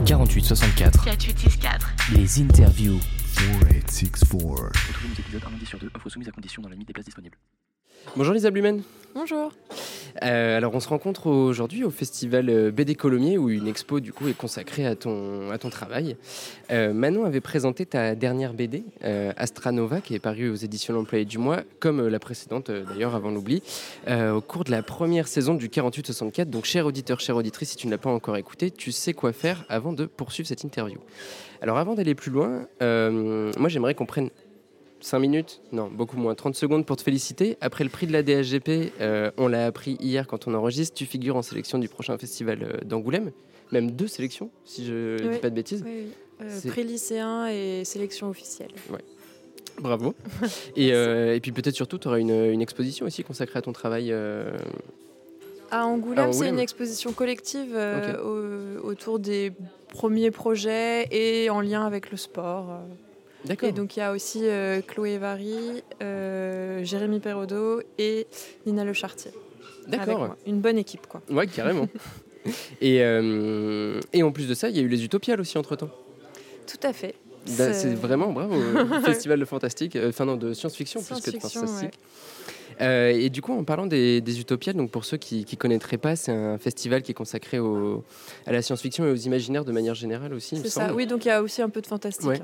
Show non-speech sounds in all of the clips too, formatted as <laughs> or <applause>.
Le 4864. 4864. Les interviews. 4864. Retrouvez nos épisodes un lundi sur deux, offre soumise à condition dans la limite des places disponibles. Bonjour Lisa Blumen. Bonjour. Euh, alors on se rencontre aujourd'hui au festival euh, BD Colomiers où une expo du coup est consacrée à ton, à ton travail. Euh, Manon avait présenté ta dernière BD, euh, Astra Nova, qui est parue aux éditions L'Employé du Mois, comme la précédente d'ailleurs avant l'oubli, au cours de la première saison du 48-64. Donc cher auditeur, chère auditrice, si tu ne l'as pas encore écouté, tu sais quoi faire avant de poursuivre cette interview. Alors avant d'aller plus loin, moi j'aimerais qu'on prenne 5 minutes, non, beaucoup moins, 30 secondes pour te féliciter. Après le prix de la DHGP, euh, on l'a appris hier quand on enregistre, tu figures en sélection du prochain festival euh, d'Angoulême. Même deux sélections, si je ne Oui. dis pas de bêtises. Oui, oui. Euh, prix lycéen et sélection officielle. Bravo. <laughs> Et, euh, et puis peut-être surtout, tu auras une, une exposition aussi consacrée à ton travail. À Angoulême, c'est une exposition collective au- autour des premiers projets et en lien avec le sport. Et donc il y a aussi euh, Chloé Vary, euh, Jérémy Perrodo et Nina Le Chartier. D'accord. Une bonne équipe, quoi. Ouais, carrément. <laughs> et, euh, et en plus de ça, il y a eu les Utopiales aussi entre temps. Tout à fait. Bah, C'est vraiment bravo. <laughs> Festival de fantastique, enfin non, de science-fiction plus que de fantastique. Euh, et du coup, en parlant des, des Utopiales, donc pour ceux qui ne connaîtraient pas, c'est un festival qui est consacré au- à la science-fiction et aux imaginaires de manière générale aussi. C'est ça. semble. Oui, donc il y a aussi un peu de fantastique. Ouais.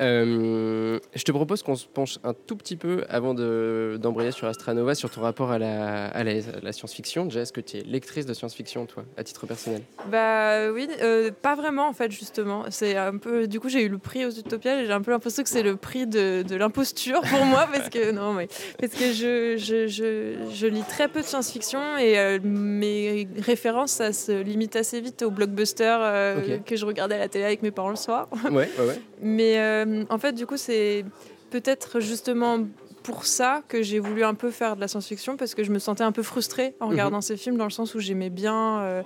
Euh, je te propose qu'on se penche un tout petit peu avant de- d'embrayer sur Astranova, sur ton rapport à la, à la- à la science-fiction. Déjà, est-ce que tu es lectrice de science-fiction, toi, à titre personnel? Bah oui, euh, pas vraiment en fait justement. C'est un peu, du coup j'ai eu le prix aux Utopiales et j'ai un peu l'impression que c'est le prix de, de l'imposture pour moi <laughs> parce que non mais parce que je, je, je, je lis très peu de science-fiction et euh, mes références ça se limite assez vite aux blockbusters euh, que je regardais à la télé avec mes parents le soir. Ouais, ouais, ouais. Mais euh, en fait, du coup, c'est peut-être justement pour ça que j'ai voulu un peu faire de la science-fiction, parce que je me sentais un peu frustrée en Mhm. regardant ces films, dans le sens où j'aimais bien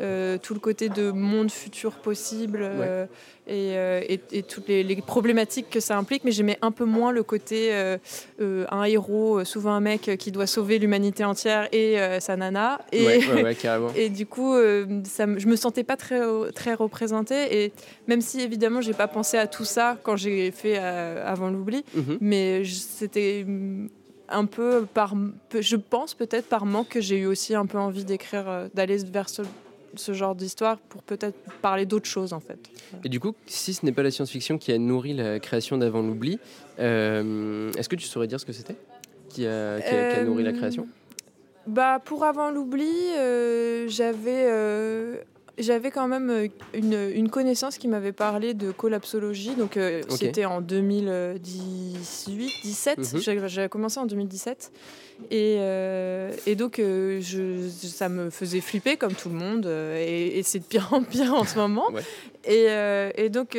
euh, tout le côté de monde futur possible euh, et, euh, et- et toutes les, les problématiques que ça implique, mais j'aimais un peu moins le côté euh, un héros, souvent un mec qui doit sauver l'humanité entière et sa nana. Et, Ouais, ouais, ouais, carrément. <laughs> et du coup, ça, je me sentais pas très, très représentée. Et même si évidemment, j'ai pas pensé à tout ça quand j'ai fait Avant l'oubli, Mhm. mais c'était mm, un peu par, je pense peut-être par manque que j'ai eu aussi un peu envie d'écrire, d'aller vers ce, ce genre d'histoire pour peut-être parler d'autres choses en fait. Et du coup, si ce n'est pas la science-fiction qui a nourri la création d'Avant l'oubli, euh, est-ce que tu saurais dire ce que c'était qui a, qui, a, qui a nourri la Euh, création? Bah pour avant l'oubli, euh, j'avais j'avais quand même euh, une, une connaissance qui m'avait parlé de collapsologie. Donc euh, c'était en 2018, 17. Mhm. J'ai- J'avais commencé en 2017. Et, euh, et donc euh, je, ça me faisait flipper comme tout le monde. et et c'est de pire en pire en ce moment. Ouais. Et, et donc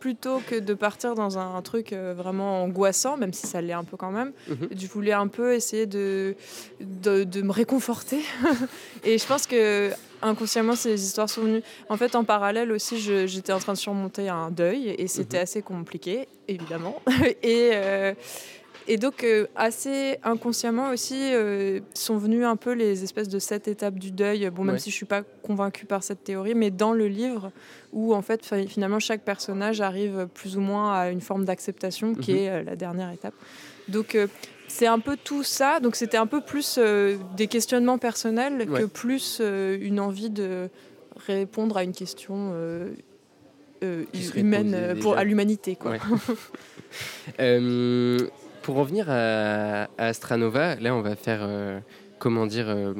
plutôt que de partir dans un, truc euh, vraiment angoissant, même si ça l'est un peu quand même, Mhm. je voulais un peu essayer de, de, de me réconforter. <laughs> et je pense que inconsciemment, ces histoires sont venues. En fait, en parallèle aussi, j'étais en train de surmonter un deuil et c'était Mhm. assez compliqué, évidemment. <laughs> et, euh, et donc, euh, assez inconsciemment aussi, euh, sont venues un peu les espèces de sept étapes du deuil. Bon, même Ouais. si je suis pas convaincue par cette théorie, mais dans le livre, où en fait, fi- finalement, chaque personnage arrive plus ou moins à une forme d'acceptation, qui Mhm. est euh, la dernière étape. Donc, c'est un peu tout ça. Donc, c'était un peu plus des questionnements personnels Ouais. que plus une envie de répondre à une question humaine pour, à l'humanité. quoi. Ouais. <laughs> Pour revenir à, à Astranova, là, on va faire, euh, comment dire, euh,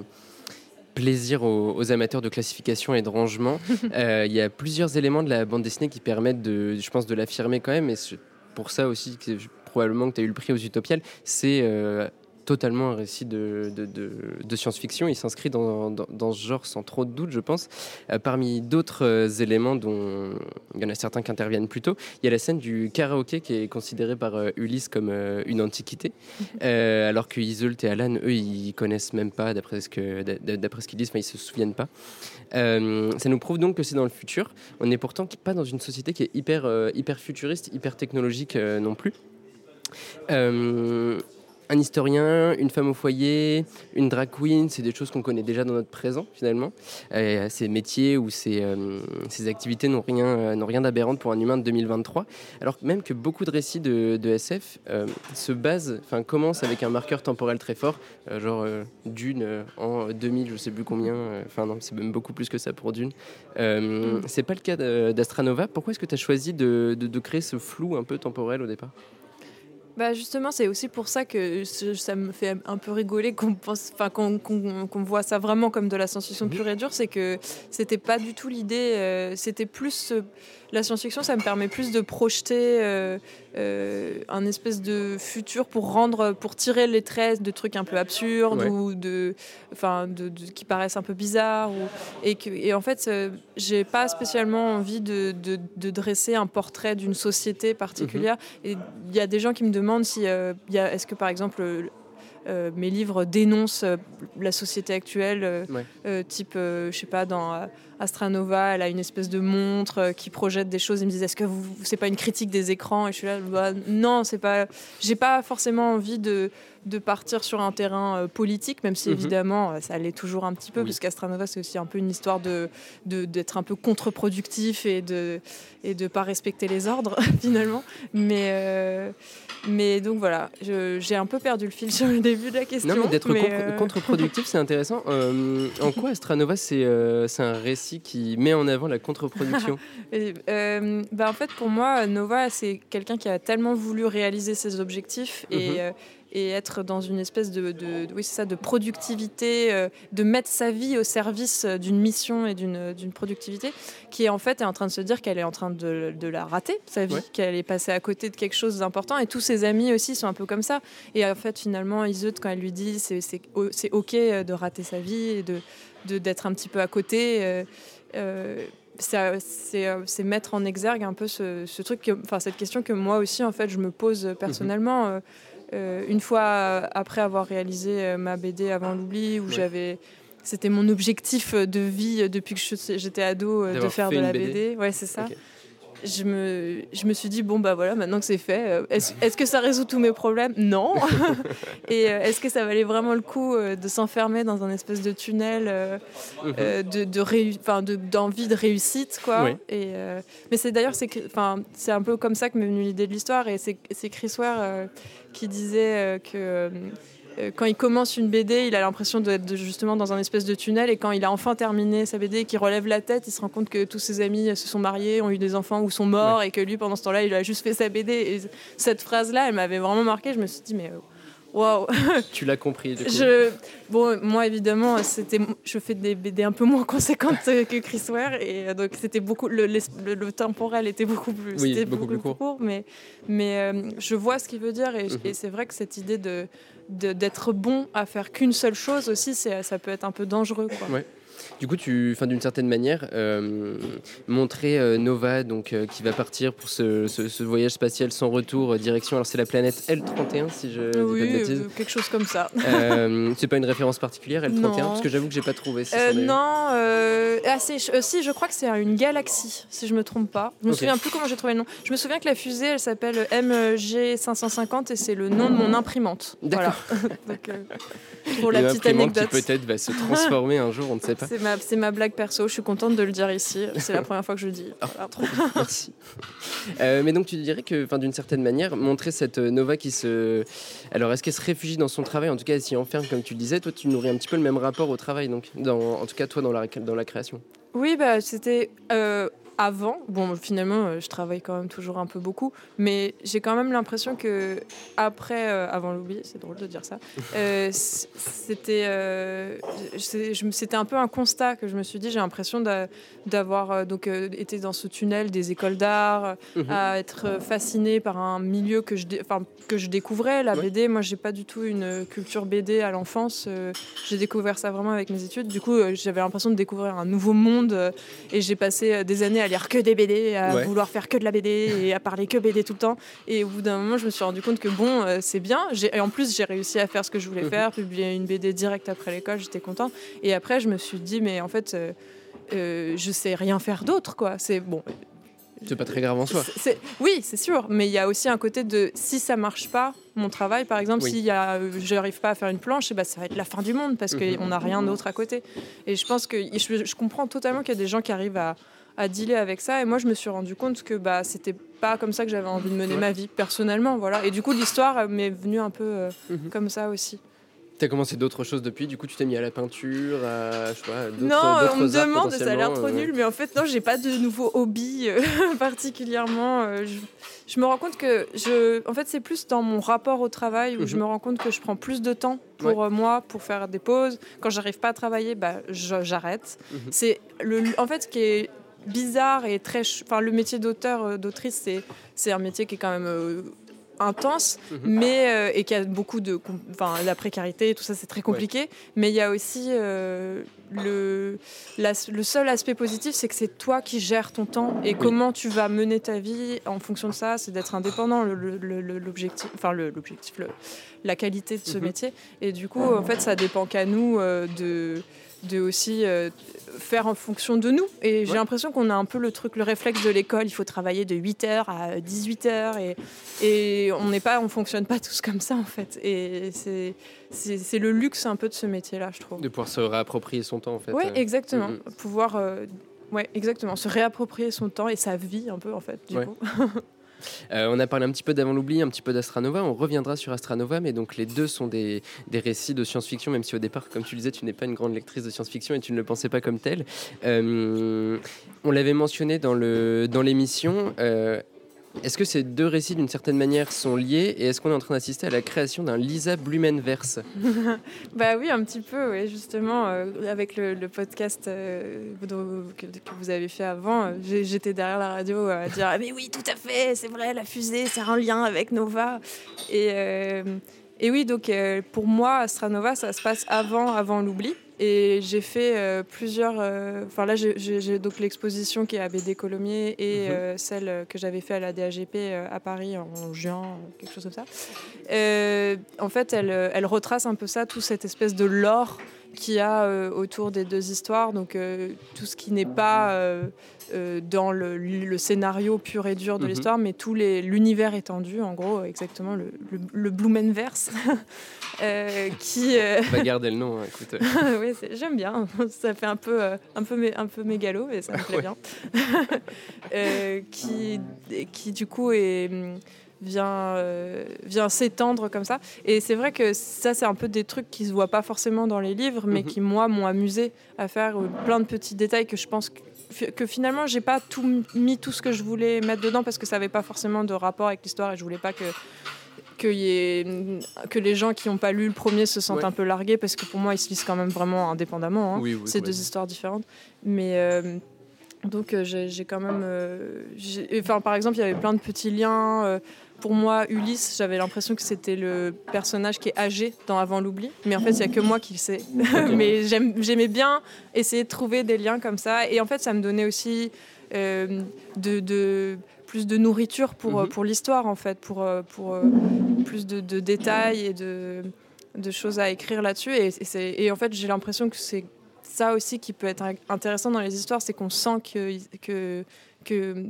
plaisir aux, aux amateurs de classification et de rangement. <laughs> Euh, Il y a plusieurs éléments de la bande dessinée qui permettent, de, je pense, de l'affirmer quand même. Et c'est pour ça aussi, que probablement que tu as eu le prix aux Utopiales, c'est totalement un récit de, de- de- de science-fiction. Il s'inscrit dans, dans- dans ce genre sans trop de doute, je pense. Euh, parmi d'autres euh, éléments dont il y en a certains qui interviennent plus tôt, il y a la scène du karaoké qui est considérée par euh, Ulysse comme euh, une antiquité, <laughs> alors que Iseult et Alan, eux, ils connaissent même pas, d'après ce que d'a- d'après ce qu'ils disent, enfin, ils se souviennent pas. Ça nous prouve donc que c'est dans le futur. On n'est pourtant pas dans une société qui est hyper, hyper futuriste, hyper technologique non plus. Euh, un historien, une femme au foyer, une drag queen, c'est des choses qu'on connaît déjà dans notre présent finalement. Euh, ces métiers ou ces, euh, ces activités n'ont rien, euh, n'ont rien d'aberrant pour un humain de 2023. Alors même que beaucoup de récits de, de SF se basent, enfin commencent avec un marqueur temporel très fort, genre Dune en 2000, je sais plus combien, enfin non, c'est même beaucoup plus que ça pour Dune. Euh, C'est pas le cas d'Astranova. Pourquoi est-ce que tu as choisi de, de- de créer ce flou un peu temporel au départ? Bah justement, c'est aussi pour ça que ça me fait un peu rigoler qu'on pense, enfin qu'on voit ça vraiment comme de la Mhm. pure et dure. C'est que c'était pas du tout l'idée. euh, c'était plus euh, la science-fiction, ça me permet plus de projeter euh, euh, un espèce de futur pour rendre, pour tirer les traits de trucs un peu absurdes Ouais. ou de, enfin, de, de- qui paraissent un peu bizarres. Ou, et que, et en fait, euh, j'ai pas spécialement envie de, de- de dresser un portrait d'une société particulière. Et il y a des gens qui me demandent si, euh, est-ce que par exemple euh, mes livres dénoncent euh, la société actuelle, euh, Ouais. type, je sais pas, dans Astranova, elle a une espèce de montre euh, qui projette des choses. Ils me disent, est-ce que vous, c'est pas une critique des écrans? Et je suis là, bah, non, c'est pas. J'ai pas forcément envie de de partir sur un terrain euh, politique, même si Mhm. évidemment euh, ça l'est toujours un petit peu, Oui. parce qu'Astranova c'est aussi un peu une histoire de d'être un peu contre-productif et de et de pas respecter les ordres <laughs> finalement. Mais euh, mais donc voilà, j'ai un peu perdu le fil sur le début de la question. Non, mais d'être euh, contre-productif, c'est intéressant. Euh, en quoi Astranova, c'est c'est un récit qui met en avant la contre-production <laughs> euh, bah, en fait, pour moi, Nova, c'est quelqu'un qui a tellement voulu réaliser ses objectifs et, Mhm. euh, et être dans une espèce de, de- de- oui, ça, de productivité, euh, de mettre sa vie au service d'une mission et d'une productivité, qui est en fait est en train de se dire qu'elle est en train de, de la rater, sa vie, Ouais. qu'elle est passée à côté de quelque chose d'important. Et tous ses amis aussi sont un peu comme ça. Et en fait, finalement, Iseut, quand elle lui dit c'est OK de rater sa vie et de- d'être un petit peu à côté. euh, euh, c'est euh, c'est mettre en exergue un peu ce, ce truc, que- enfin cette question que moi aussi en fait je me pose personnellement. euh, euh, une fois après avoir réalisé ma BD avant l'oubli, où Ouais. j'avais, c'était mon objectif de vie depuis que j'étais ado de faire de la BD. BD. Ouais, c'est ça. Je me, je me suis dit bon bah voilà maintenant que c'est fait, euh, est-ce que ça résout tous mes problèmes? Non. <laughs> Et euh, est-ce que ça valait vraiment le coup euh, de s'enfermer dans un espèce de tunnel euh, Mhm. de, de, enfin, de- d'envie de réussite quoi et euh, mais c'est d'ailleurs c'est un peu comme ça que m'est venue l'idée de l'histoire et c'est Chris Ware euh, qui disait que quand il commence une BD, il a l'impression d'être justement dans un espèce de tunnel. Et quand il a enfin terminé sa BD et qu'il relève la tête, il se rend compte que tous ses amis se sont mariés, ont eu des enfants ou sont morts et que lui pendant ce temps-là, il a juste fait sa BD et cette phrase-là, elle m'avait vraiment marqué, je me suis dit mais euh, waouh Tu l'as compris. Du coup. je, bon, moi évidemment, c'était, je fais des BD un peu moins conséquentes que Chris Ware et euh, donc c'était beaucoup, le, le, le temporel était beaucoup plus, Oui, beaucoup plus court. mais, mais euh, je vois ce qu'il veut dire et, Mhm. et c'est vrai que cette idée de, de- d'être bon à faire qu'une seule chose aussi, c'est, ça peut être un peu dangereux. Quoi. Ouais. Du coup, tu, enfin, d'une certaine manière, euh, montrer euh, Nova, donc euh, qui va partir pour ce, ce- ce voyage spatial sans retour, euh, direction. Alors c'est la planète L31, si je dis pas de oui, bêtises. quelque chose comme ça. <laughs> C'est pas une référence particulière, L31, Non. parce que j'avoue que j'ai pas trouvé. Si non, ah, si, je crois que c'est une galaxie, si je me trompe pas. Je me souviens plus comment j'ai trouvé le nom. Je me souviens que la fusée, elle s'appelle MG550 et c'est le nom de mon imprimante. D'accord. Voilà. <laughs> Donc, pour la Une petite anecdote. qui peut-être va se transformer un jour, on ne sait pas. C'est ma, c'est ma blague perso, je suis contente de le dire ici. C'est la première fois que je le dis. Ah, Voilà. bien, merci. <laughs> Euh, mais donc tu dirais que, d'une certaine manière, montrer cette euh, Nova qui se, alors est-ce qu'elle se réfugie dans son travail, en tout cas elle s'y enferme comme tu le disais. Toi, tu nourris un petit peu le même rapport au travail, donc, dans, en tout cas toi dans la dans la création. Oui, bah, c'était euh, avant. Bon, finalement, euh, je travaille quand même toujours un peu beaucoup, mais j'ai quand même l'impression que après, euh, avant l'oubli, c'est drôle de dire ça, euh, c'était, euh, un peu un constat que je me suis dit. J'ai l'impression d'a- d'avoir donc été dans ce tunnel des écoles d'art, Mhm. à être fascinée par un milieu que je, enfin, que je découvrais, la Ouais. BD. Moi, j'ai pas du tout une culture BD à l'enfance. j'ai découvert ça vraiment avec mes études. Du coup, j'avais l'impression de découvrir un nouveau monde et j'ai passé des années à lire que des BD, à Ouais. vouloir faire que de la BD et à parler que BD tout le temps. Et au bout d'un moment, je me suis rendu compte que bon, euh, c'est bien. Et en plus, j'ai réussi à faire ce que je voulais Mhm. faire, publier une BD direct après l'école, j'étais contente. Et après, je me suis dit, mais en fait, euh, euh, je sais rien faire d'autre, quoi. C'est bon. C'est pas très grave en soi. c'est- oui, c'est sûr, mais il y a aussi un côté de si ça marche pas, mon travail par exemple, Oui. si je n'arrive pas à faire une planche, eh ben, ça va être la fin du monde parce Mhm. qu'on n'a rien d'autre à côté. Et je pense que je, je comprends totalement qu'il y a des gens qui arrivent à, à dealer avec ça. Et moi, je me suis rendu compte que bah, c'était pas comme ça que j'avais envie de mener Ouais. ma vie personnellement. Voilà. Et du coup, l'histoire euh, m'est venue un peu euh, Mhm. comme ça aussi. T'as commencé d'autres choses depuis, du coup tu t'es mis à la peinture, à je sais pas, d'autres Non, d'autres on me demande, ça a l'air trop euh, nul, mais en fait, non, j'ai pas de nouveau hobby euh, <laughs> particulièrement. euh, je, je me rends compte que je, en fait, c'est plus dans mon rapport au travail où je Mhm. me rends compte que je prends plus de temps pour moi, pour faire des pauses. Quand j'arrive pas à travailler, bah, je- j'arrête. Mhm. C'est le, en fait, ce qui est bizarre et très, enfin, le métier d'auteur, euh, d'autrice, c'est, c'est un métier qui est quand même euh, intense, Mhm. mais euh, et qui a beaucoup de, enfin, la précarité, tout ça, c'est très compliqué. Mais il y a aussi euh, le, la- le seul aspect positif, c'est que c'est toi qui gères ton temps et comment tu vas mener ta vie en fonction de ça, c'est d'être indépendant. L'objectif, enfin l'objectif, la qualité de ce Mhm. métier. Et du coup, en fait, ça dépend qu'à nous euh, de de aussi euh, faire en fonction de nous. Et j'ai l'impression qu'on a un peu le truc, le réflexe de l'école, il faut travailler de 8h à 18h et, et on n'est pas, on fonctionne pas tous comme ça en fait. Et c'est, le luxe un peu de ce métier-là, je trouve. De pouvoir se réapproprier son temps en fait. Oui, exactement. mhm. Pouvoir, euh, ouais, exactement, se réapproprier son temps et sa vie un peu en fait. Du Ouais. coup. <laughs> Euh, on a parlé un petit peu d'Avant l'oubli, un petit peu d'Astranova. On reviendra sur Astranova, mais donc les deux sont des, des récits de science-fiction, même si au départ, comme tu le disais, tu n'es pas une grande lectrice de science-fiction et tu ne le pensais pas comme telle. Euh, on l'avait mentionné dans le dans l'émission. euh, est-ce que ces deux récits, d'une certaine manière, sont liés Et est-ce qu'on est en train d'assister à la création d'un Lisa Blumenverse? <laughs> Bah oui, un petit peu, oui, justement, euh, avec le, podcast euh, que, vous avez fait avant, euh, j'étais derrière la radio à dire ah, mais oui, tout à fait, c'est vrai, la fusée, c'est un lien avec Nova. Et, et oui, donc pour moi, Astranova, ça se passe avant, avant l'oubli. Et j'ai fait euh, plusieurs. euh, Enfin là, j'ai- donc l'exposition qui est à BD Colomiers et Mhm. euh, celle que j'avais fait à la DAGP à Paris en juin, quelque chose comme ça. En fait, elle, elle retrace un peu ça, toute cette espèce de lore qu'il y a euh, autour des deux histoires. Donc, euh, tout ce qui n'est pas euh, dans le, le scénario pur et dur de Mhm. l'histoire, mais tout l'univers étendu, en gros, exactement, le, le, le Blumenverse, <laughs> qui. On va garder le nom, hein, écoute. <laughs> oui, j'aime bien. Ça fait un peu, un peu, un peu mégalo, mais ça me plaît Ouais. bien. <laughs> Qui, qui, du coup, est, vient, euh, vient s'étendre comme ça. Et c'est vrai que ça, c'est un peu des trucs qui se voient pas forcément dans les livres, mais Mhm. qui, moi, m'ont amusé à faire euh, plein de petits détails que je pense que que finalement j'ai pas tout mis tout ce que je voulais mettre dedans parce que ça avait pas forcément de rapport avec l'histoire et je voulais pas que qu'il y ait- que les gens qui n'ont pas lu le premier se sentent Ouais. un peu largués parce que pour moi ils se lisent quand même vraiment indépendamment hein. Oui, oui, c'est deux histoires différentes mais euh, donc euh, j'ai quand même euh, enfin par exemple il y avait plein de petits liens pour moi Ulysse j'avais l'impression que c'était le personnage qui est âgé dans Avant l'oubli. Mais en fait il y a que moi qui le sais. <laughs> Mais j'aimais bien essayer de trouver des liens comme ça. Et en fait ça me donnait aussi euh, de, de- plus de nourriture pour, Mhm. pour l'histoire en fait pour, euh, pour euh, plus de, de détails et de, de choses à écrire là-dessus. Et, et c'est- et en fait j'ai l'impression que c'est ça aussi qui peut être in- intéressant dans les histoires c'est qu'on sent que que que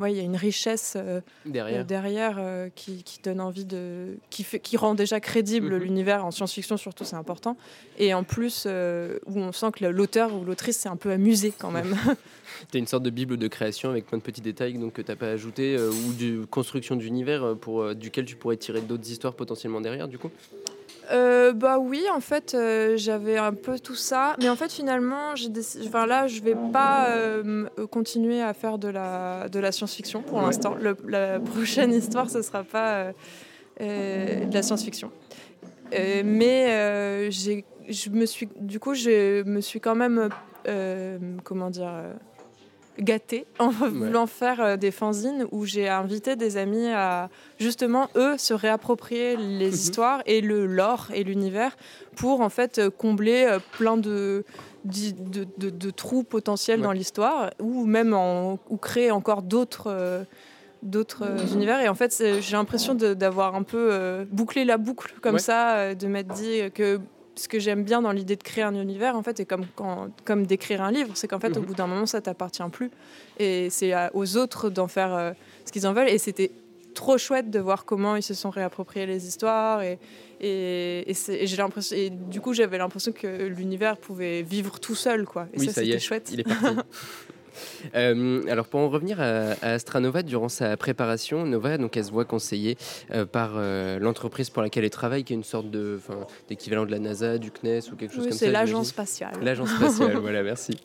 ouais, il y a une richesse euh, Derrière. derrière euh, qui, qui donne envie de qui fait qui rend déjà crédible Mhm. l'univers en science-fiction surtout c'est important et en plus euh, où on sent que l'auteur ou l'autrice s'est un peu amusé quand même <laughs> <laughs> T'as une sorte de bible de création avec plein de petits détails donc, que t'as pas ajouté euh, ou de construction d'univers euh, pour euh, duquel tu pourrais tirer d'autres histoires potentiellement derrière du coup? Euh, bah oui, en fait, euh, j'avais un peu tout ça, mais en fait, finalement, j'ai décidé. Enfin là, je vais pas euh, continuer à faire de la de la science-fiction pour Ouais. l'instant. La prochaine <laughs> histoire, ce sera pas de la science-fiction. Mais je me suis, du coup, je me suis quand même, comment dire. Gâtée <laughs> en voulant faire euh, des fanzines où j'ai invité des amis à justement eux se réapproprier les Mhm. histoires et le lore et l'univers pour en fait euh, combler euh, plein de de, de- de- de trous potentiels Ouais. dans l'histoire ou même en, ou créer encore d'autres d'autres euh, univers et en fait j'ai l'impression d'avoir un peu euh, bouclé la boucle comme Ouais. ça euh, de m'être dit que ce que j'aime bien dans l'idée de créer un univers, en fait, et comme, quand, comme d'écrire un livre, c'est qu'en fait, au Mhm. bout d'un moment, ça t'appartient plus. Et c'est aux autres d'en faire euh, ce qu'ils en veulent. Et c'était trop chouette de voir comment ils se sont réappropriés les histoires. Et, et, et c'est- et j'ai l'impression, et du coup, j'avais l'impression que l'univers pouvait vivre tout seul, quoi. Et Oui, ça, ça c'était chouette. il est parti. <laughs> Euh, alors pour en revenir à, à Astranova, durant sa préparation, Nova donc elle se voit conseillée euh, par euh, l'entreprise pour laquelle elle travaille, qui est une sorte de, d'équivalent de la NASA, du CNES ou quelque chose Oui, comme ça. c'est l'agence spatiale. L'agence spatiale, <laughs> voilà, merci.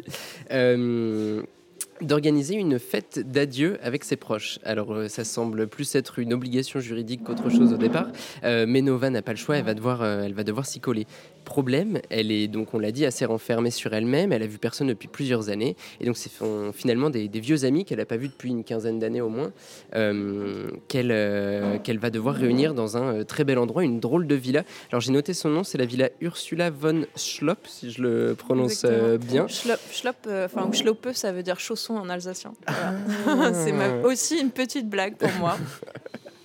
D'organiser une fête d'adieu avec ses proches. Alors euh, ça semble plus être une obligation juridique qu'autre chose au départ, euh, mais Nova n'a pas le choix, elle va devoir, euh, elle va devoir s'y coller. Problème, elle est donc, on l'a dit, assez renfermée sur elle-même, elle a vu personne depuis plusieurs années, et donc c'est finalement des, des vieux amis qu'elle n'a pas vus depuis une quinzaine d'années au moins, euh, qu'elle euh, qu'elle va devoir réunir dans un euh, très bel endroit, une drôle de villa. Alors j'ai noté son nom, c'est la villa Ursula von Schlopp, si je le prononce euh, bien. Schlop, schlop, euh, enfin, ou schloppe, ça veut dire chausson en alsacien. Voilà. <laughs> c'est ma- aussi une petite blague pour moi. <laughs>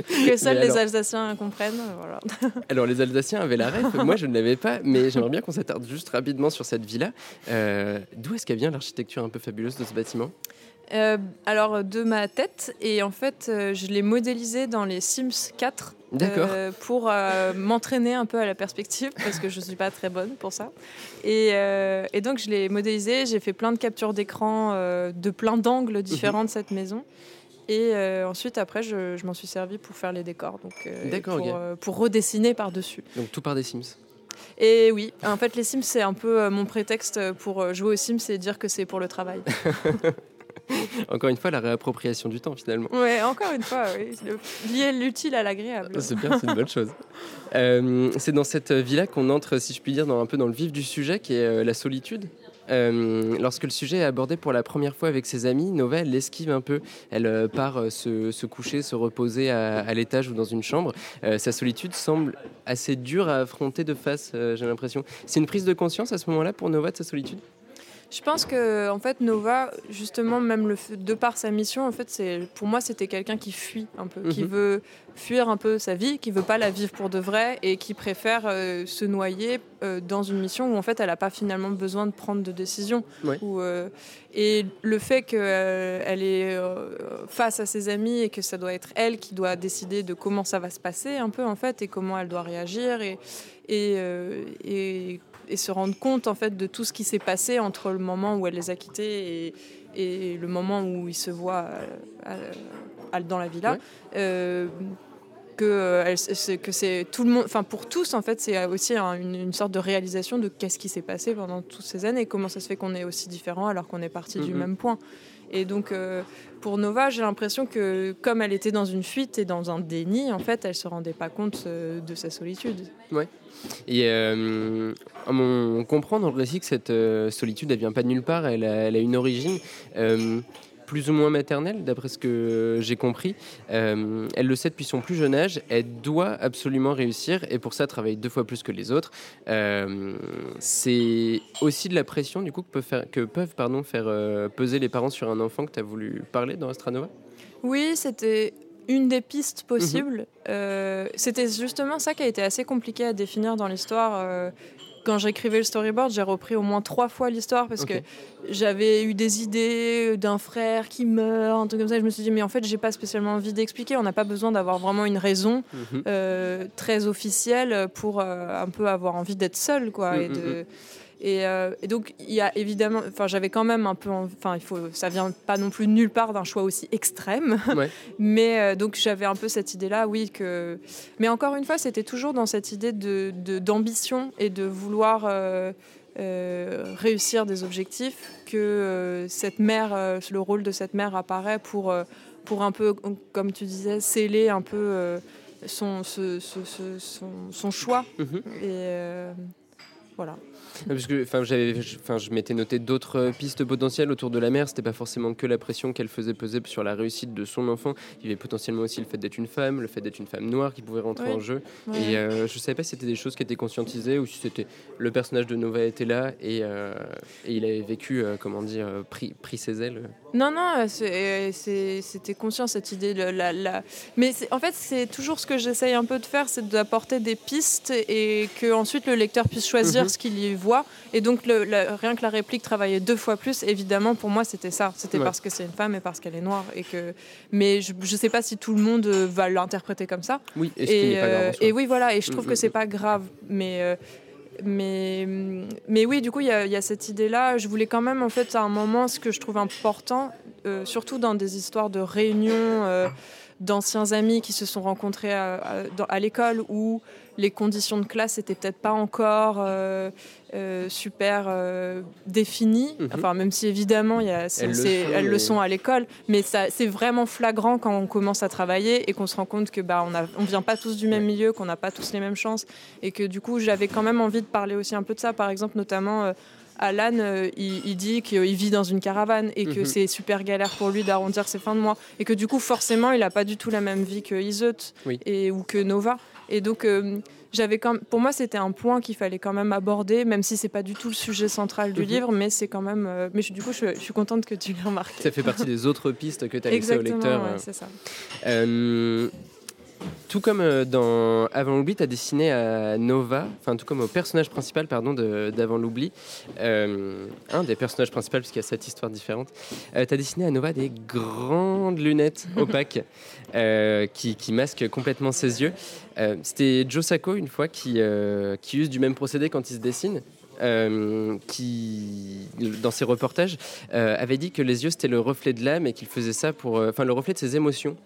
que seuls Mais les alors- Alsaciens comprennent. Voilà. <laughs> Alors les Alsaciens avaient la ref, moi je ne l'avais pas, mais j'aimerais bien qu'on s'attarde juste rapidement sur cette villa. Euh, D'où est-ce qu'elle vient l'architecture un peu fabuleuse de ce bâtiment? Euh, alors, de ma tête, et en fait, euh, je l'ai modélisé dans les Sims 4 D'accord. euh, pour m'entraîner un peu à la perspective, parce que je ne suis pas très bonne pour ça. Et, et donc, je l'ai modélisé, j'ai fait plein de captures d'écran de plein d'angles différents de cette maison. Et euh, ensuite, après, je, je m'en suis servi pour faire les décors, donc euh, D'accord, pour, euh, pour redessiner par-dessus. Donc tout par des Sims. Et oui, en fait, les Sims, c'est un peu euh, mon prétexte pour jouer aux Sims et dire que c'est pour le travail. <laughs> Encore une fois, la réappropriation du temps finalement. Ouais, encore une fois, oui, lier l'utile à l'agréable. C'est bien, c'est une bonne chose. C'est dans cette villa qu'on entre, si je puis dire, dans, un peu dans le vif du sujet, qui est la solitude. Euh, lorsque le sujet est abordé pour la première fois avec ses amis, Nova, l'esquive un peu. Elle euh, part euh, se, coucher, se reposer à, à l'étage ou dans une chambre. Sa solitude semble assez dure à affronter de face, j'ai l'impression. C'est une prise de conscience à ce moment-là pour Nova de sa solitude? Je pense que en fait Nova, justement, même le, de par sa mission, en fait, c'est pour moi c'était quelqu'un qui fuit un peu, qui Mhm. veut fuir un peu sa vie, qui veut pas la vivre pour de vrai et qui préfère euh, se noyer euh, dans une mission où en fait elle n'a pas finalement besoin de prendre de décision. Ouais. Ou, euh, et le fait qu'elle est face à ses amis et que ça doit être elle qui doit décider de comment ça va se passer un peu en fait et comment elle doit réagir et, et, et, et se rendre compte en fait de tout ce qui s'est passé entre le moment où elle les a quittés et, et le moment où ils se voient euh, à- à- dans la villa. Ouais. Euh, que, euh, que c'est tout le monde, enfin pour tous en fait, c'est aussi un- une, une sorte de réalisation de qu'est-ce qui s'est passé pendant toutes ces années, comment ça se fait qu'on est aussi différents alors qu'on est parti du même point. Et donc euh, pour Nova, j'ai l'impression que comme elle était dans une fuite et dans un déni, en fait, elle se rendait pas compte euh, de sa solitude. Et euh, on comprend dans le récit que cette euh, solitude, elle vient pas de nulle part, elle a, une origine plus ou moins maternelle, d'après ce que j'ai compris. Euh, elle le sait depuis son plus jeune âge, elle doit absolument réussir et pour ça travaille deux fois plus que les autres. Euh, C'est aussi de la pression du coup que peuvent faire, que peuvent, pardon, faire euh, peser les parents sur un enfant que tu as voulu parler dans Astranova? Oui, c'était une des pistes possibles. Euh, c'était justement ça qui a été assez compliqué à définir dans l'histoire. Quand j'écrivais le storyboard, j'ai repris au moins trois fois l'histoire parce que j'avais eu des idées d'un frère qui meurt, un truc comme ça. Je me suis dit, mais en fait, j'ai pas spécialement envie d'expliquer. On n'a pas besoin d'avoir vraiment une raison Mhm. euh, très officielle pour euh, un peu avoir envie d'être seul, quoi. Mm, et, mm, de, et, euh, et donc, il y a évidemment, enfin, j'avais quand même un peu, en- enfin, il faut, ça vient pas non plus nulle part d'un choix aussi extrême. Ouais. <laughs> Mais euh, donc, j'avais un peu cette idée-là, oui, que. Mais encore une fois, c'était toujours dans cette idée de d'ambition et de vouloir. euh, réussir des objectifs que cette mère, le rôle de cette mère apparaît pour, pour un peu, comme tu disais, sceller un peu son, ce- ce- ce- son, son choix. Mhm. Et, voilà. Parce que, enfin, j'avais, enfin, je m'étais noté d'autres pistes potentielles autour de la mère. C'était pas forcément que la pression qu'elle faisait peser sur la réussite de son enfant. Il y avait potentiellement aussi le fait d'être une femme, le fait d'être une femme noire qui pouvait rentrer en jeu. Ouais. Et euh, je savais pas si c'était des choses qui étaient conscientisées ou si c'était le personnage de Nova était là et, euh, et il avait vécu, euh, comment dire, euh, pris, pris ses ailes. Non, non, c'était conscient cette idée. la, la- Mais en fait, c'est toujours ce que j'essaye un peu de faire, c'est d'apporter des pistes et que ensuite le lecteur puisse choisir Mhm. ce qu'il y Et donc, le- rien que la réplique travaillait deux fois plus, évidemment, pour moi, c'était ça. C'était Ouais. parce que c'est une femme et parce qu'elle est noire. Et que... Mais je ne sais pas si tout le monde euh, va l'interpréter comme ça. Oui, et ce qui n'est pas grave. en euh, soi. et oui, voilà, et je trouve Mm, que mm, c'est mm. pas grave, mais. euh, mais, mais oui, du coup, il y, a- il y a cette idée-là. Je voulais quand même, en fait, à un moment, ce que je trouve important, euh, surtout dans des histoires de réunions d'anciens amis qui se sont rencontrés à, à- dans- à l'école où les conditions de classe n'étaient peut-être pas encore euh, euh, super euh, définies. Mhm. Enfin, même si évidemment, y a, Elles le sont, elles le mais- sont à l'école, mais c'est vraiment flagrant quand on commence à travailler et qu'on se rend compte que bah, on ne on vient pas tous du même milieu, qu'on n'a pas tous les mêmes chances, et que du coup, j'avais quand même envie de parler aussi un peu de ça. Par exemple, notamment. Alan, euh, il, il dit qu'il vit dans une caravane et que Mhm. c'est super galère pour lui d'arrondir ses fins de mois. Et que du coup, forcément, il n'a pas du tout la même vie que Iseut Oui. et, ou que Nova. Et donc, euh, j'avais quand pour moi, c'était un point qu'il fallait quand même aborder, même si c'est pas du tout le sujet central du Mhm. livre, mais c'est quand même. euh, mais je- du coup, je, je suis contente que tu l'aies remarqué. Ça fait partie des autres pistes que tu as laissées au lecteur. ouais, c'est ça. Euh, tout comme euh, dans Avant l'oubli, tu as dessiné à Nova, enfin tout comme au personnage principal pardon, de- d'Avant l'oubli, euh, un des personnages principaux, puisqu'il y a sept histoires différentes, tu as dessiné à Nova des grandes lunettes <laughs> opaques euh, qui, qui masquent complètement ses yeux. Euh, C'était Joe Sacco, une fois, qui, euh, qui use du même procédé quand il se dessine. Euh, qui, dans ses reportages, euh, avait dit que les yeux c'était le reflet de l'âme et qu'il faisait ça pour, euh, enfin le reflet de ses émotions.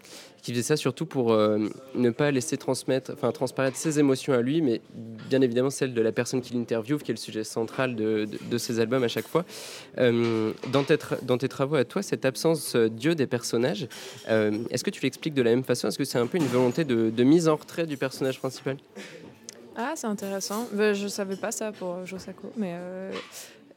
Qui faisait ça surtout pour ne pas laisser transmettre, enfin transparaître ses émotions à lui, mais bien évidemment celle de la personne qui l'interviewe, qui est le sujet central de, ses albums à chaque fois. Dans, tes travaux à toi, cette absence d'yeux des personnages, est-ce que tu l'expliques de la même façon? Est-ce que c'est un peu une volonté de mise en retrait du personnage principal? Ah, c'est intéressant. Ben, je savais pas ça pour Josako, mais euh,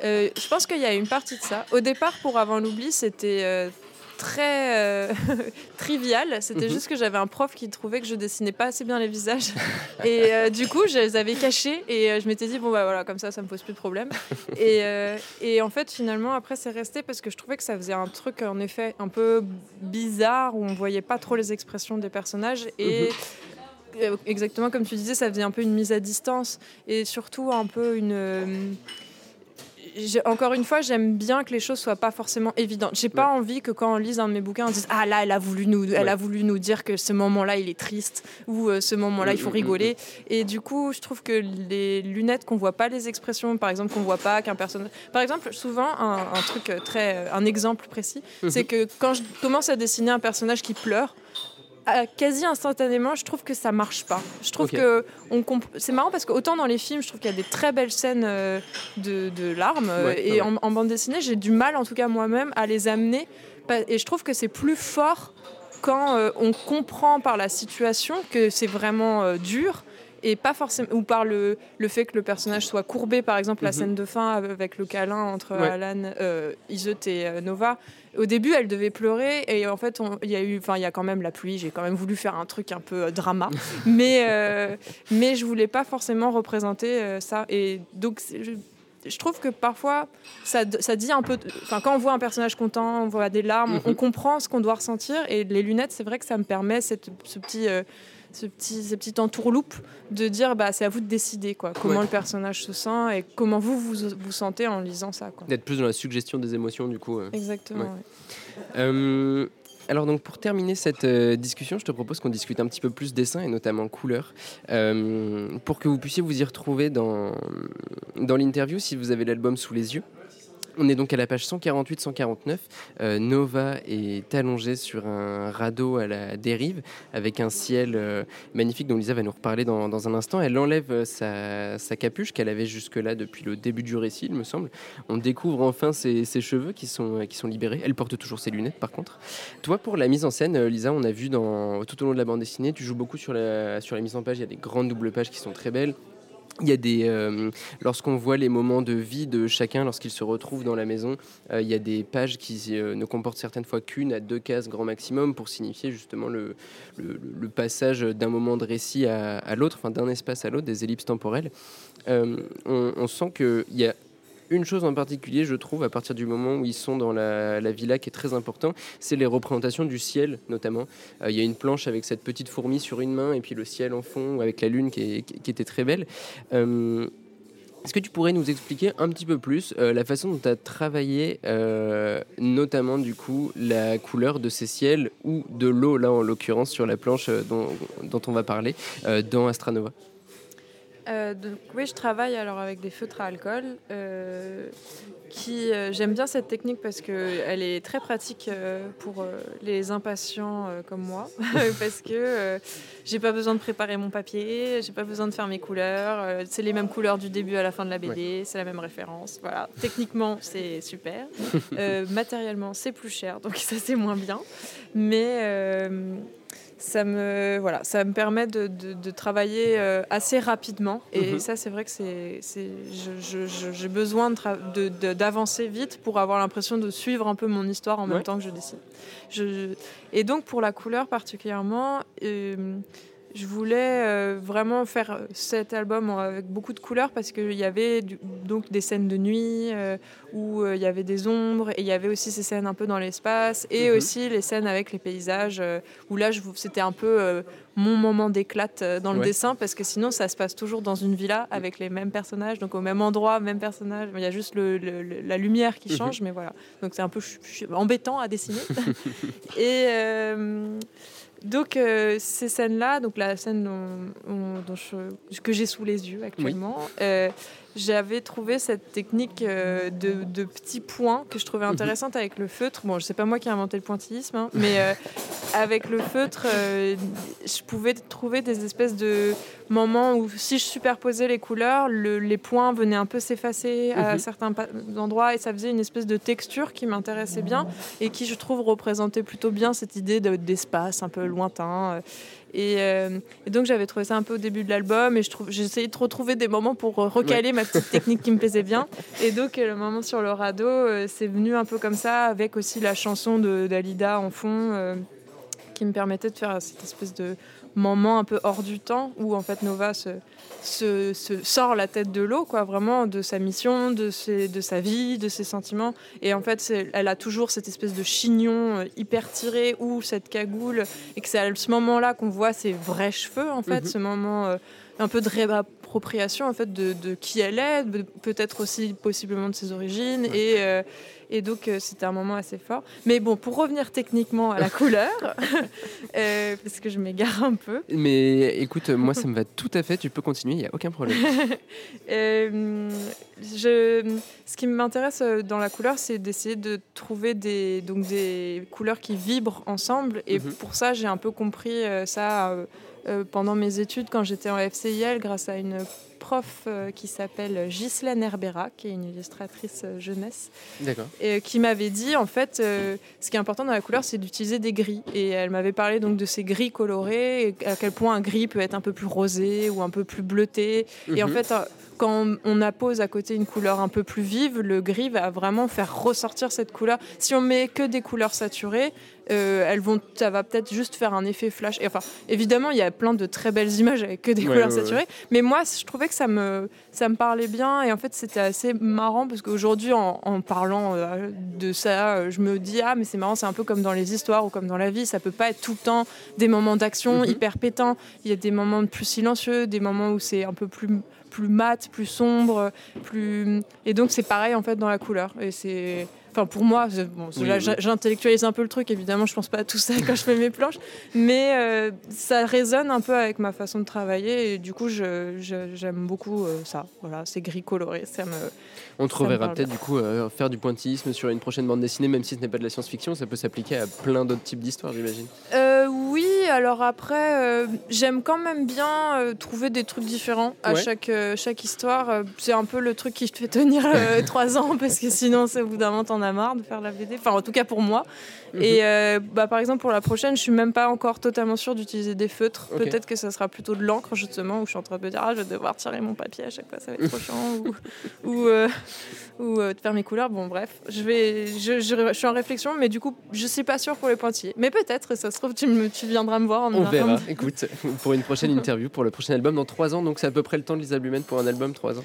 euh, je pense qu'il y a une partie de ça. Au départ, pour Avant l'oubli, c'était euh, très <laughs> trivial. C'était Mhm. juste que j'avais un prof qui trouvait que je dessinais pas assez bien les visages. <laughs> Et du coup, je les avais cachés et je m'étais dit, bon, bah voilà, comme ça, ça me pose plus de problème. <laughs> Et, et en fait, finalement, après, c'est resté parce que je trouvais que ça faisait un truc, en effet, un peu bizarre où on voyait pas trop les expressions des personnages. Et. euh, Exactement comme tu disais, ça faisait un peu une mise à distance et surtout un peu une. euh, encore une fois, j'aime bien que les choses soient pas forcément évidentes. J'ai pas envie que quand on lise un de mes bouquins, on dise ah là, elle a voulu nous, elle Ouais. a voulu nous dire que ce moment-là, il est triste ou euh, ce moment-là, il faut Mm, mm, rigoler. Et du coup, je trouve que les lunettes qu'on voit pas les expressions, par exemple, qu'on voit pas qu'un personnage. Par exemple, souvent un, un truc euh, très, euh, un exemple précis, c'est que quand je commence à dessiner un personnage qui pleure. À- quasi instantanément, je trouve que ça marche pas. Je trouve que on c'est marrant parce que autant dans les films, je trouve qu'il y a des très belles scènes euh, de, de larmes euh, Ouais, et ouais. en, en bande dessinée, j'ai du mal, en tout cas moi-même, à les amener. Et je trouve que c'est plus fort quand euh, on comprend par la situation que c'est vraiment euh, dur et pas forcément ou par le, le fait que le personnage soit courbé par exemple la Mhm. scène de fin avec le câlin entre Ouais. Alan euh, Iseut et euh, Nova au début elle devait pleurer et en fait il y a eu enfin il y a quand même la pluie j'ai quand même voulu faire un truc un peu euh, drama <laughs> mais euh, mais je voulais pas forcément représenter euh, ça et donc je, je trouve que parfois ça, ça dit un peu enfin quand on voit un personnage content on voit des larmes Mhm. on comprend ce qu'on doit ressentir et les lunettes c'est vrai que ça me permet cette, ce petit euh, ce petit, ce petit entourloupe de dire bah, c'est à vous de décider quoi, comment Ouais. le personnage se sent et comment vous vous, vous sentez en lisant ça. D'être plus dans la suggestion des émotions du coup. euh. Exactement. Ouais. ouais. Euh, alors donc pour terminer cette euh, discussion, je te propose qu'on discute un petit peu plus dessin et notamment couleur, euh, pour que vous puissiez vous y retrouver dans, dans l'interview si vous avez l'album sous les yeux. On est donc à la page 148-149. Euh, Nova est allongée sur un radeau à la dérive avec un ciel euh, magnifique dont Lisa va nous reparler dans, un instant. Elle enlève euh, sa, capuche qu'elle avait jusque-là depuis le début du récit, il me semble. On découvre enfin ses, cheveux qui sont, euh, qui sont libérés. Elle porte toujours ses lunettes par contre. Toi, pour la mise en scène, Lisa, on a vu tout au long de la bande dessinée, tu joues beaucoup sur la, sur la mise en page. Il y a des grandes doubles pages qui sont très belles. Il y a des, euh, lorsqu'on voit les moments de vie de chacun, lorsqu'il se retrouve dans la maison, euh, il y a des pages qui euh, ne comportent certaines fois qu'une à deux cases grand maximum pour signifier justement le, passage d'un moment de récit à, l'autre, enfin d'un espace à l'autre, des ellipses temporelles. On, on sent qu'il y a une chose en particulier, je trouve, à partir du moment où ils sont dans la, la villa qui est très important, c'est les représentations du ciel notamment. Euh, Il y a une planche avec cette petite fourmi sur une main et puis le ciel en fond avec la lune qui, était très belle. Euh, est-ce que tu pourrais nous expliquer un petit peu plus euh, la façon dont tu as travaillé, notamment du coup, la couleur de ces ciels ou de l'eau, là en l'occurrence sur la planche dont, on va parler, dans Astranova? Euh, donc, oui, je travaille alors avec des feutres à alcool. euh, qui euh, j'aime bien cette technique parce que elle est très pratique pour les impatients comme moi <laughs> parce que j'ai pas besoin de préparer mon papier, j'ai pas besoin de faire mes couleurs, c'est les mêmes couleurs du début à la fin de la BD, c'est la même référence. Voilà, techniquement c'est super, <laughs> matériellement c'est plus cher donc ça c'est moins bien, mais ça me, voilà, ça me permet de, de- de travailler euh, assez rapidement. Et Mhm. ça, c'est vrai que c'est, j'ai besoin de- d'avancer vite pour avoir l'impression de suivre un peu mon histoire en même temps que je dessine. Je- et donc, pour la couleur particulièrement, euh, je voulais euh, vraiment faire cet album avec beaucoup de couleurs parce qu'il y avait du- donc des scènes de nuit euh, où euh, il y avait des ombres et il y avait aussi ces scènes un peu dans l'espace et Mhm. aussi les scènes avec les paysages euh, où là c'était un peu euh, mon moment d'éclate euh, dans le Ouais. dessin parce que sinon ça se passe toujours dans une villa avec les mêmes personnages donc au même endroit même personnage il y a juste le- le- le- la lumière qui Mhm. change mais voilà donc c'est un peu embêtant à dessiner <laughs> et euh, donc euh, ces scènes-là, donc la scène dont, on- dont je- que j'ai sous les yeux actuellement, euh, j'avais trouvé cette technique euh, de, de petits points que je trouvais intéressante avec le feutre. Bon, je sais pas moi qui ai inventé le pointillisme, hein, mais avec le feutre, euh, je pouvais trouver des espèces de moments où si je superposais les couleurs, le- les points venaient un peu s'effacer à Mhm. certains endroits et ça faisait une espèce de texture qui m'intéressait bien et qui, je trouve, représentait plutôt bien cette idée de- d'espace un peu lointain. euh, Et, euh, et donc j'avais trouvé ça un peu au début de l'album et je j'ai essayé de retrouver des moments pour recaler ma petite technique qui me plaisait bien. <laughs> Et donc le moment sur le radeau, euh, c'est venu un peu comme ça avec aussi la chanson de d'Alida en fond euh, qui me permettait de faire cette espèce de moment un peu hors du temps où en fait Nova se, se, se sort la tête de l'eau, quoi, vraiment de sa mission, de, ses, de sa vie, de ses sentiments. Et en fait, elle a toujours cette espèce de chignon euh, hyper tiré ou cette cagoule, et que c'est à ce moment-là qu'on voit ses vrais cheveux, en fait, Mhm. ce moment euh, un peu de réappropriation en fait de, de qui elle est, peut-être aussi possiblement de ses origines, et, euh, et donc euh, c'était un moment assez fort. Mais bon, pour revenir techniquement à la <laughs> couleur, <laughs> euh, parce que je m'égare un peu. Mais écoute, moi ça me va tout à fait, tu peux continuer, il n'y a aucun problème. <laughs> Euh, je, ce qui m'intéresse dans la couleur, c'est d'essayer de trouver des, donc des couleurs qui vibrent ensemble. Et Mhm. pour ça, j'ai un peu compris ça pendant mes études quand j'étais en FCIL grâce à une prof euh, qui s'appelle Ghislaine Herbera, qui est une illustratrice euh, jeunesse. Et euh, qui m'avait dit en fait ce qui est important dans la couleur c'est d'utiliser des gris. Et elle m'avait parlé donc de ces gris colorés et à quel point un gris peut être un peu plus rosé ou un peu plus bleuté. Et en Mhm. fait quand on appose à côté une couleur un peu plus vive le gris va vraiment faire ressortir cette couleur. Si on met que des couleurs saturées euh, elles vont ça va peut-être juste faire un effet flash. Et enfin évidemment il y a plein de très belles images avec que des Ouais, couleurs ouais, ouais. saturées. Mais moi je trouvais que ça me ça me parlait bien. Et en fait c'était assez marrant parce qu'aujourd'hui en, en parlant euh, de ça euh, je me dis ah mais c'est marrant c'est un peu comme dans les histoires ou comme dans la vie. Ça peut pas être tout le temps des moments d'action Mhm. hyper pétants. Il y a des moments plus silencieux des moments où c'est un peu plus plus mat plus sombre plus et donc c'est pareil en fait dans la couleur. Et c'est Enfin, pour moi, bon, Oui, oui. j'intellectualise un peu le truc, évidemment, je pense pas à tout ça <laughs> quand je fais mes planches, mais euh, ça résonne un peu avec ma façon de travailler et du coup, j'aime beaucoup euh, ça. Voilà, c'est gris coloré, ça me. On te reverra peut-être du coup euh, faire du pointillisme sur une prochaine bande dessinée, même si ce n'est pas de la science-fiction, ça peut s'appliquer à plein d'autres types d'histoires, j'imagine. Euh, oui, alors après, euh, j'aime quand même bien euh, trouver des trucs différents à Ouais. chaque, euh, chaque histoire. C'est un peu le truc qui te fait tenir <laughs> trois ans parce que sinon, c'est au bout d'un moment, t'en as marre de faire la BD. Enfin, en tout cas pour moi. Mhm. Et bah, par exemple, pour la prochaine, je suis même pas encore totalement sûre d'utiliser des feutres. Peut-être que ça sera plutôt de l'encre, justement, où je suis en train de me dire, ah, je vais devoir tirer mon papier à chaque fois, ça va être trop chiant. ou <laughs> ou, euh, ou euh, de faire mes couleurs. Bon, bref, je, vais, je, je, je suis en réflexion, mais du coup, je suis pas sûre pour les pointillés. Mais peut-être, ça se trouve, tu, me, tu viendras me voir en On verra. <laughs> Écoute, pour une prochaine interview, pour le prochain album dans 3 ans, donc c'est à peu près le temps de Lisa Blumen pour un album 3 ans.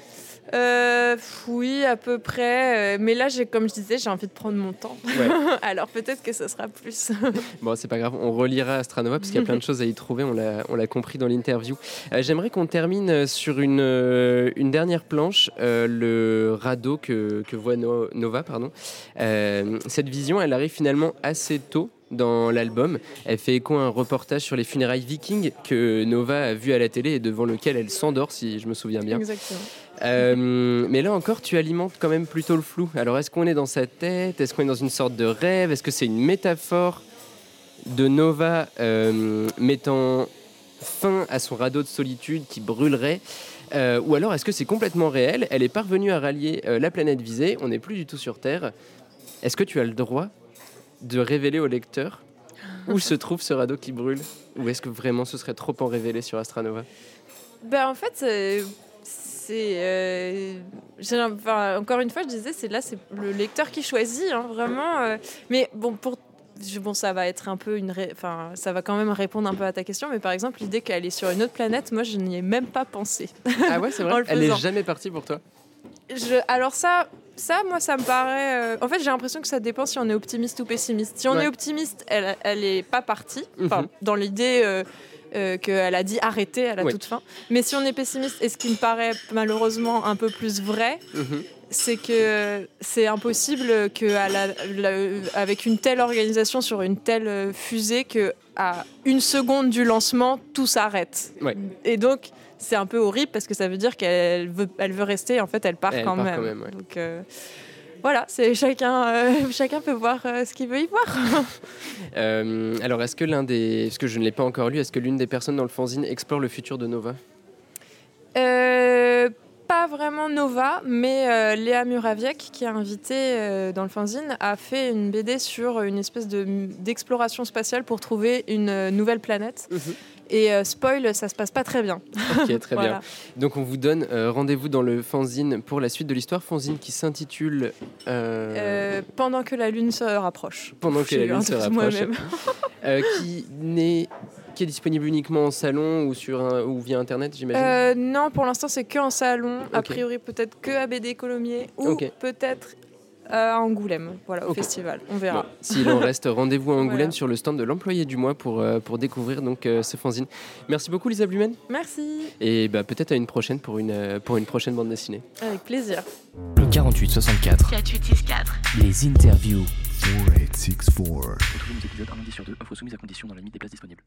Euh, oui, à peu près. euh, Mais là, j'ai, comme je disais, j'ai envie de prendre mon temps. Ouais. <laughs> Alors peut-être que ça sera plus. <laughs> Bon, c'est pas grave, on relira Astranova parce qu'il y a plein de choses à y trouver, on l'a, on l'a compris dans l'interview. Euh, j'aimerais qu'on termine sur une, euh, une dernière planche, euh, le radeau que, que voit No- Nova. Pardon. Euh, cette vision, elle arrive finalement assez tôt dans l'album. Elle fait écho à un reportage sur les funérailles vikings que Nova a vu à la télé et devant lequel elle s'endort, si je me souviens bien. Exactement. Euh, mais là encore, tu alimentes quand même plutôt le flou. Alors, est-ce qu'on est dans sa tête? Est-ce qu'on est dans une sorte de rêve? Est-ce que c'est une métaphore de Nova euh, mettant fin à son radeau de solitude qui brûlerait? Euh, Ou alors, est-ce que c'est complètement réel? Elle est parvenue à rallier la planète visée. On n'est plus du tout sur Terre. Est-ce que tu as le droit de révéler au lecteur où <laughs> se trouve ce radeau qui brûle Ou est-ce que vraiment ce serait trop en révélé sur Astranova? Ben, en fait, c'est. c'est, euh, enfin, encore une fois, je disais, c'est là, c'est le lecteur qui choisit, hein, vraiment. euh, mais bon, pour. Bon, ça va être un peu une. Enfin, ça va quand même répondre un peu à ta question, mais par exemple, l'idée qu'elle est sur une autre planète, moi, je n'y ai même pas pensé. Ah ouais, c'est vrai? <laughs> Le Elle est faisant. jamais partie pour toi? Je, alors ça, ça, moi, ça me paraît. euh, en fait, j'ai l'impression que ça dépend si on est optimiste ou pessimiste. Si on Ouais. est optimiste, elle, elle est pas partie. Enfin, Mhm. dans l'idée euh, euh, qu'elle a dit arrêter à la Ouais. toute fin. Mais si on est pessimiste, et ce qui me paraît malheureusement un peu plus vrai, Mhm. c'est que c'est impossible que à la- la- avec une telle organisation sur une telle fusée que à une seconde du lancement tout s'arrête. Ouais. Et donc c'est un peu horrible parce que ça veut dire qu'elle veut, elle veut rester. En fait, elle part, Elle quand, part même. quand même, ouais. Donc euh, voilà, c'est chacun, euh, chacun peut voir euh, ce qu'il veut y voir. <laughs> Alors, est-ce que l'un des. Parce que je ne l'ai pas encore lu, est-ce que l'une des personnes dans le fanzine explore le futur de Nova? Pas vraiment Nova, mais euh, Léa Muraviec, qui est invitée euh, dans le fanzine, a fait une BD sur une espèce de- d'exploration spatiale pour trouver une euh, nouvelle planète. Et euh, spoil, ça se passe pas très bien. Ok, très <laughs> Voilà. bien. Donc, on vous donne euh, rendez-vous dans le fanzine pour la suite de l'histoire. Fanzine qui s'intitule. euh, pendant que la lune se rapproche. Pendant que la lune se rapproche. <laughs> qui, n'est- qui est disponible uniquement en salon ou, sur un, ou via internet, j'imagine non, pour l'instant, c'est que en salon. A priori, peut-être que à BD Colomiers ou peut-être à Angoulême, voilà, au Ok. festival. On verra. Bon, S'il en reste, rendez-vous à <laughs> Angoulême Voilà. sur le stand de l'employé du mois pour, euh, pour découvrir donc, euh, ce fanzine. Merci beaucoup, Lisa Blumen. Merci, Et bah, peut-être à une prochaine pour une, euh, pour une prochaine bande dessinée. avec plaisir. Le 48 64. 4864. Les interviews. 4864. Retrouvez nos épisodes un lundi sur deux, offre soumise à condition dans la limite des places disponibles.